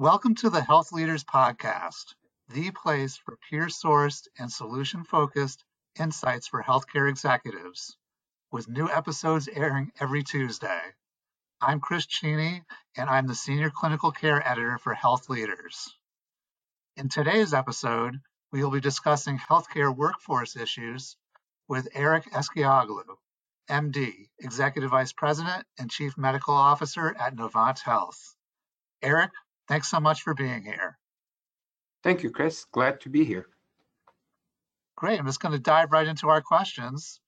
Welcome to the Health Leaders Podcast, the place for peer sourced and solution focused insights for healthcare executives, with new episodes airing every Tuesday. I'm Chris Cheney, and I'm the Senior Clinical Care Editor for Health Leaders. In today's episode, we will be discussing healthcare workforce issues with Eric Eskioglu, MD, Executive Vice President and Chief Medical Officer at Novant Health. Eric, Thanks so much for being here. Thank you, Chris. Glad to be here. Great. I'm just going to dive right into our questions.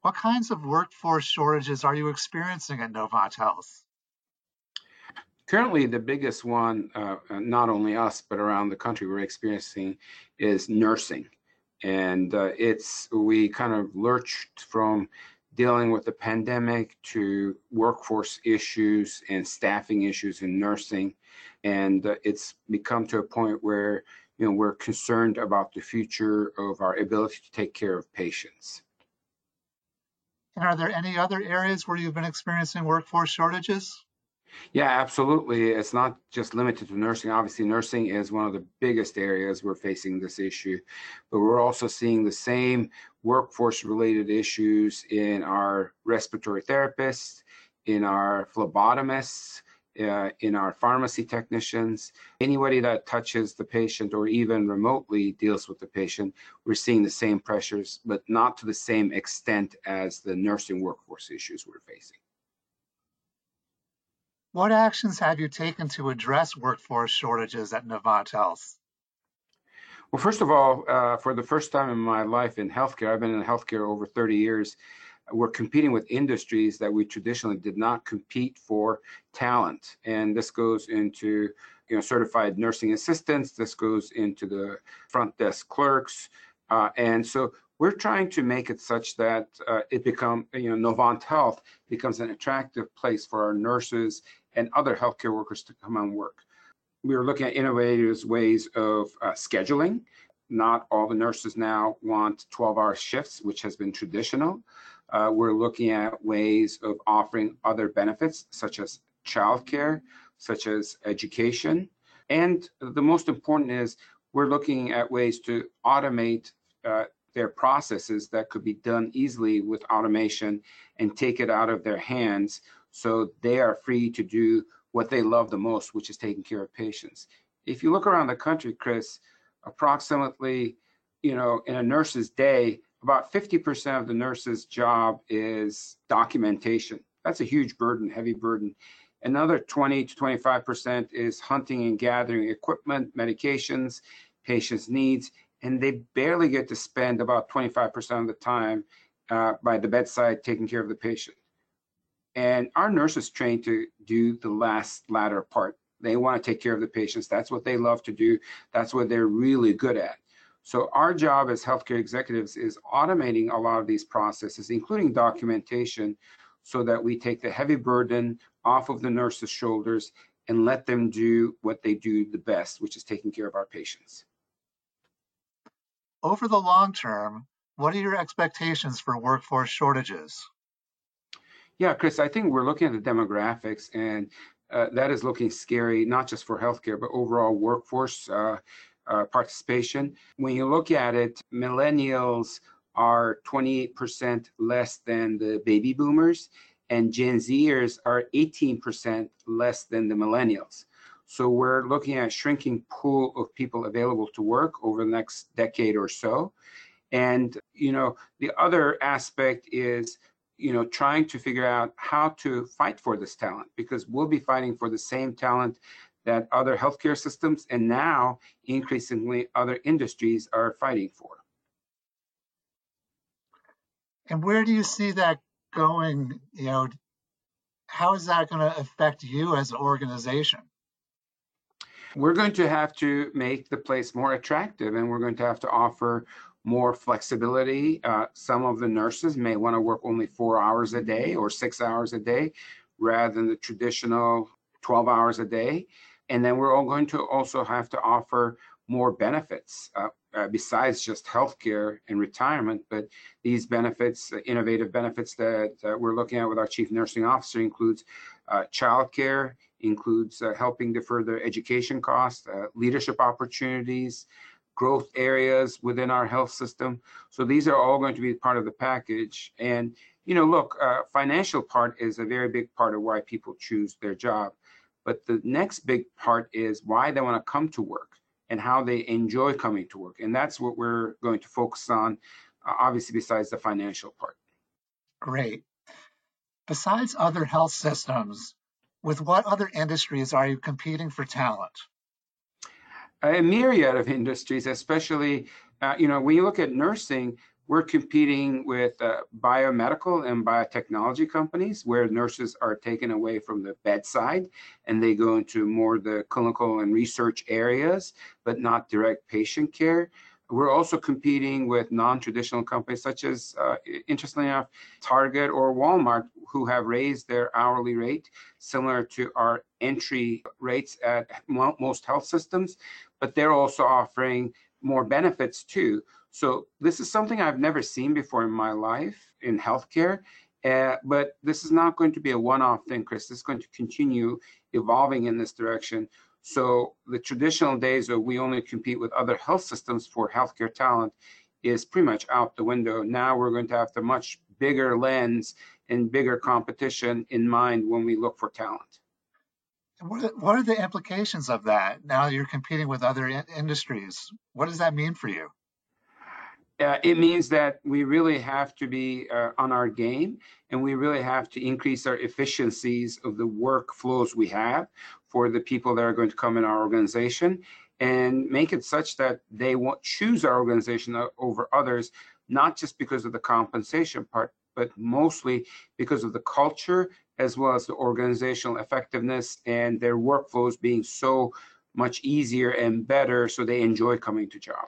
What kinds of workforce shortages are you experiencing at Novant Health? Currently, the biggest one, uh, not only us, but around the country, we're experiencing is nursing. And uh, it's, we kind of lurched from dealing with the pandemic to workforce issues and staffing issues in nursing. And uh, it's become to a point where you know we're concerned about the future of our ability to take care of patients. And are there any other areas where you've been experiencing workforce shortages? Yeah, absolutely. It's not just limited to nursing. Obviously, nursing is one of the biggest areas we're facing this issue, but we're also seeing the same workforce related issues in our respiratory therapists, in our phlebotomists, uh, in our pharmacy technicians, anybody that touches the patient or even remotely deals with the patient, we're seeing the same pressures, but not to the same extent as the nursing workforce issues we're facing. What actions have you taken to address workforce shortages at Novant Health? Well, first of all, uh, for the first time in my life in healthcare, I've been in healthcare over 30 years. We're competing with industries that we traditionally did not compete for talent, and this goes into you know certified nursing assistants. This goes into the front desk clerks, uh, and so we're trying to make it such that uh, it become you know Novant Health becomes an attractive place for our nurses and other healthcare workers to come and work. We are looking at innovative ways of uh, scheduling. Not all the nurses now want 12 hour shifts, which has been traditional. Uh, we're looking at ways of offering other benefits, such as childcare, such as education. And the most important is we're looking at ways to automate uh, their processes that could be done easily with automation and take it out of their hands so they are free to do what they love the most, which is taking care of patients. If you look around the country, Chris, approximately, you know, in a nurse's day, about 50% of the nurse's job is documentation. That's a huge burden, heavy burden. Another 20 to 25% is hunting and gathering equipment, medications, patients' needs, and they barely get to spend about 25% of the time uh, by the bedside taking care of the patient. And our nurses trained to do the last latter part. They want to take care of the patients. That's what they love to do. That's what they're really good at. So our job as healthcare executives is automating a lot of these processes, including documentation, so that we take the heavy burden off of the nurses' shoulders and let them do what they do the best, which is taking care of our patients. Over the long term, what are your expectations for workforce shortages? Yeah, Chris, I think we're looking at the demographics, and uh, that is looking scary, not just for healthcare, but overall workforce uh, uh, participation. When you look at it, millennials are 28% less than the baby boomers, and Gen Zers are 18% less than the millennials. So we're looking at a shrinking pool of people available to work over the next decade or so. And, you know, the other aspect is you know, trying to figure out how to fight for this talent because we'll be fighting for the same talent that other healthcare systems and now increasingly other industries are fighting for. And where do you see that going? You know, how is that going to affect you as an organization? We're going to have to make the place more attractive and we're going to have to offer more flexibility. Uh, some of the nurses may want to work only four hours a day or six hours a day rather than the traditional 12 hours a day. And then we're all going to also have to offer more benefits uh, uh, besides just healthcare and retirement. But these benefits, innovative benefits that we're looking at with our chief nursing officer includes uh, childcare, includes uh, helping defer the education costs, uh, leadership opportunities, growth areas within our health system. So these are all going to be part of the package. And, you know, look, uh, financial part is a very big part of why people choose their job. But the next big part is why they want to come to work and how they enjoy coming to work. And that's what we're going to focus on, uh, obviously, besides the financial part. Great. Besides other health systems, with what other industries are you competing for talent? A myriad of industries, especially, uh, you know, when you look at nursing, we're competing with uh, biomedical and biotechnology companies where nurses are taken away from the bedside and they go into more the clinical and research areas, but not direct patient care. We're also competing with non-traditional companies such as, uh, interestingly enough, Target or Walmart, who have raised their hourly rate similar to our entry rates at most health systems, but they're also offering more benefits too. So this is something I've never seen before in my life in healthcare. Uh, but this is not going to be a one-off thing, Chris. This is going to continue evolving in this direction. So the traditional days where we only compete with other health systems for healthcare talent is pretty much out the window. Now we're going to have the much bigger lens and bigger competition in mind when we look for talent. What are the implications of that now you're competing with other in- industries? What does that mean for you? Uh, it means that we really have to be uh, on our game and we really have to increase our efficiencies of the workflows we have for the people that are going to come in our organization and make it such that they won't choose our organization over others, not just because of the compensation part, but mostly because of the culture as well as the organizational effectiveness and their workflows being so much easier and better so they enjoy coming to job.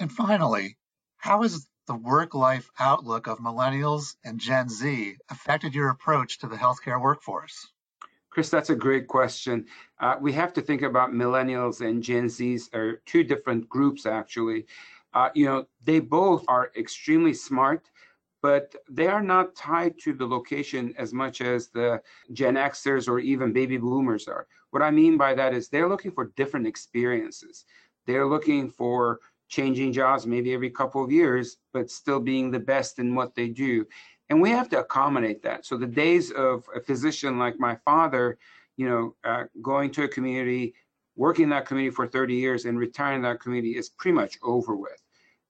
And finally, how has the work life outlook of millennials and Gen Z affected your approach to the healthcare workforce? Chris, that's a great question. Uh, we have to think about millennials and Gen Zs are two different groups, actually. Uh, you know, they both are extremely smart, but they are not tied to the location as much as the Gen Xers or even baby boomers are. What I mean by that is they're looking for different experiences. They're looking for changing jobs maybe every couple of years, but still being the best in what they do. And we have to accommodate that. So the days of a physician like my father, you know, uh, going to a community, working in that community for 30 years and retiring that community is pretty much over with.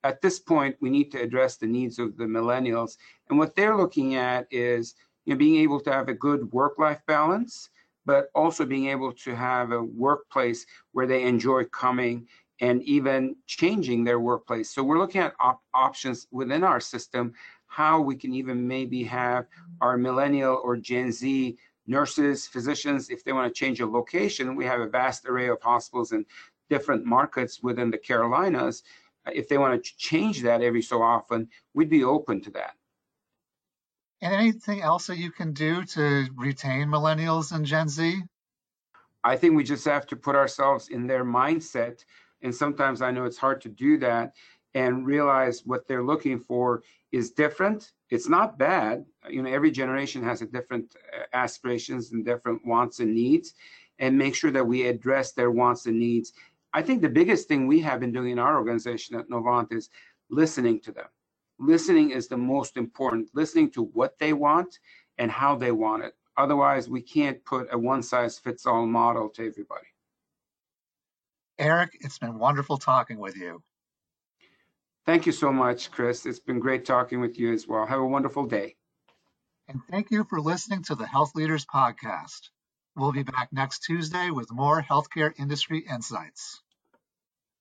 At this point, we need to address the needs of the millennials. And what they're looking at is you know, being able to have a good work-life balance, but also being able to have a workplace where they enjoy coming and even changing their workplace. So we're looking at op- options within our system, how we can even maybe have our millennial or Gen Z nurses, physicians, if they want to change a location, we have a vast array of hospitals in different markets within the Carolinas. If they want to change that every so often, we'd be open to that. And anything else that you can do to retain millennials and Gen Z? I think we just have to put ourselves in their mindset and sometimes I know it's hard to do that and realize what they're looking for is different. It's not bad. You know, every generation has a different uh, aspirations and different wants and needs, and make sure that we address their wants and needs. I think the biggest thing we have been doing in our organization at Novant is listening to them. Listening is the most important, listening to what they want and how they want it. Otherwise, we can't put a one size fits all model to everybody. Eric, it's been wonderful talking with you. Thank you so much, Chris. It's been great talking with you as well. Have a wonderful day. And thank you for listening to the Health Leaders Podcast. We'll be back next Tuesday with more healthcare industry insights.